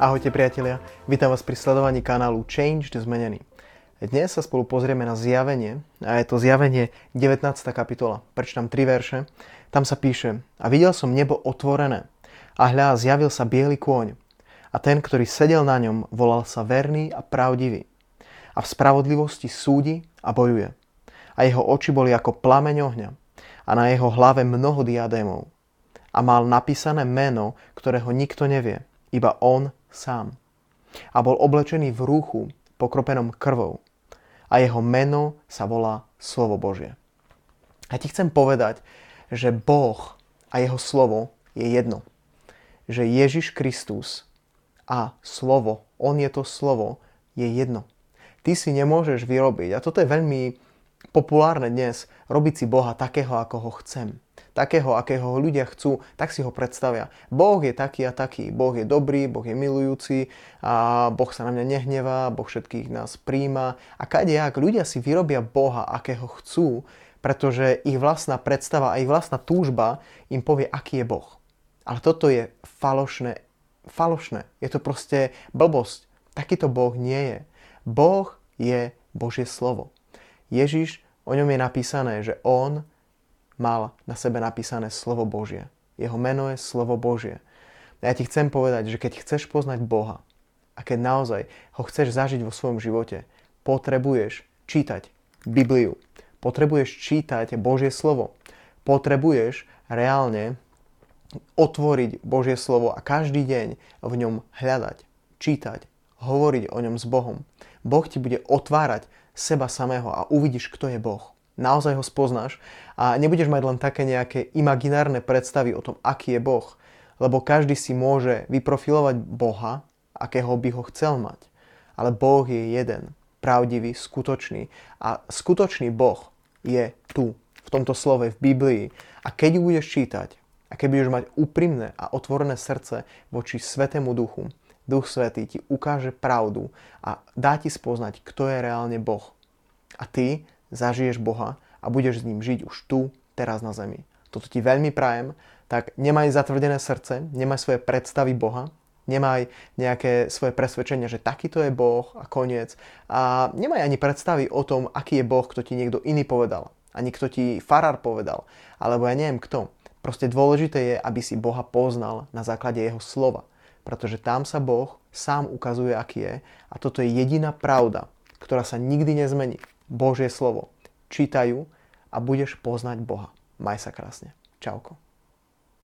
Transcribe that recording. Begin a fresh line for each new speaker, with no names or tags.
Ahojte priatelia, vítam vás pri sledovaní kanálu Changed Zmenený. Dnes sa spolu pozrieme na zjavenie a je to zjavenie 19. kapitola. Prečítam tri verše. Tam sa píše A videl som nebo otvorené a hľa zjavil sa biely kôň a ten, ktorý sedel na ňom, volal sa verný a pravdivý a v spravodlivosti súdi a bojuje. A jeho oči boli ako plameň ohňa a na jeho hlave mnoho diadémov. A mal napísané meno, ktorého nikto nevie, iba on sám. A bol oblečený v rúchu pokropenom krvou. A jeho meno sa volá Slovo Božie. A ti chcem povedať, že Boh a jeho slovo je jedno. Že Ježiš Kristus a slovo, on je to slovo, je jedno. Ty si nemôžeš vyrobiť, a toto je veľmi populárne dnes, robiť si Boha takého, ako ho chcem takého, akého ho ľudia chcú, tak si ho predstavia. Boh je taký a taký. Boh je dobrý, Boh je milujúci, a Boh sa na mňa nehnevá, Boh všetkých nás príjma. A kadejak ľudia si vyrobia Boha, akého chcú, pretože ich vlastná predstava a ich vlastná túžba im povie, aký je Boh. Ale toto je falošné. Falošné. Je to proste blbosť. Takýto Boh nie je. Boh je Božie slovo. Ježiš, o ňom je napísané, že on mal na sebe napísané slovo Božie. Jeho meno je slovo Božie. A ja ti chcem povedať, že keď chceš poznať Boha a keď naozaj ho chceš zažiť vo svojom živote, potrebuješ čítať Bibliu. Potrebuješ čítať Božie slovo. Potrebuješ reálne otvoriť Božie slovo a každý deň v ňom hľadať, čítať, hovoriť o ňom s Bohom. Boh ti bude otvárať seba samého a uvidíš, kto je Boh naozaj ho spoznáš a nebudeš mať len také nejaké imaginárne predstavy o tom, aký je Boh, lebo každý si môže vyprofilovať Boha, akého by ho chcel mať. Ale Boh je jeden, pravdivý, skutočný a skutočný Boh je tu, v tomto slove, v Biblii. A keď ju budeš čítať, a keď budeš mať úprimné a otvorené srdce voči Svetému Duchu, Duch Svetý ti ukáže pravdu a dá ti spoznať, kto je reálne Boh. A ty zažiješ Boha a budeš s ním žiť už tu, teraz na zemi. Toto ti veľmi prajem, tak nemaj zatvrdené srdce, nemaj svoje predstavy Boha, nemaj nejaké svoje presvedčenia, že takýto je Boh a koniec. A nemaj ani predstavy o tom, aký je Boh, kto ti niekto iný povedal. Ani kto ti farár povedal. Alebo ja neviem kto. Proste dôležité je, aby si Boha poznal na základe jeho slova. Pretože tam sa Boh sám ukazuje, aký je. A toto je jediná pravda, ktorá sa nikdy nezmení. Božie slovo. Čítajú a budeš poznať Boha. Maj sa krásne. Čauko.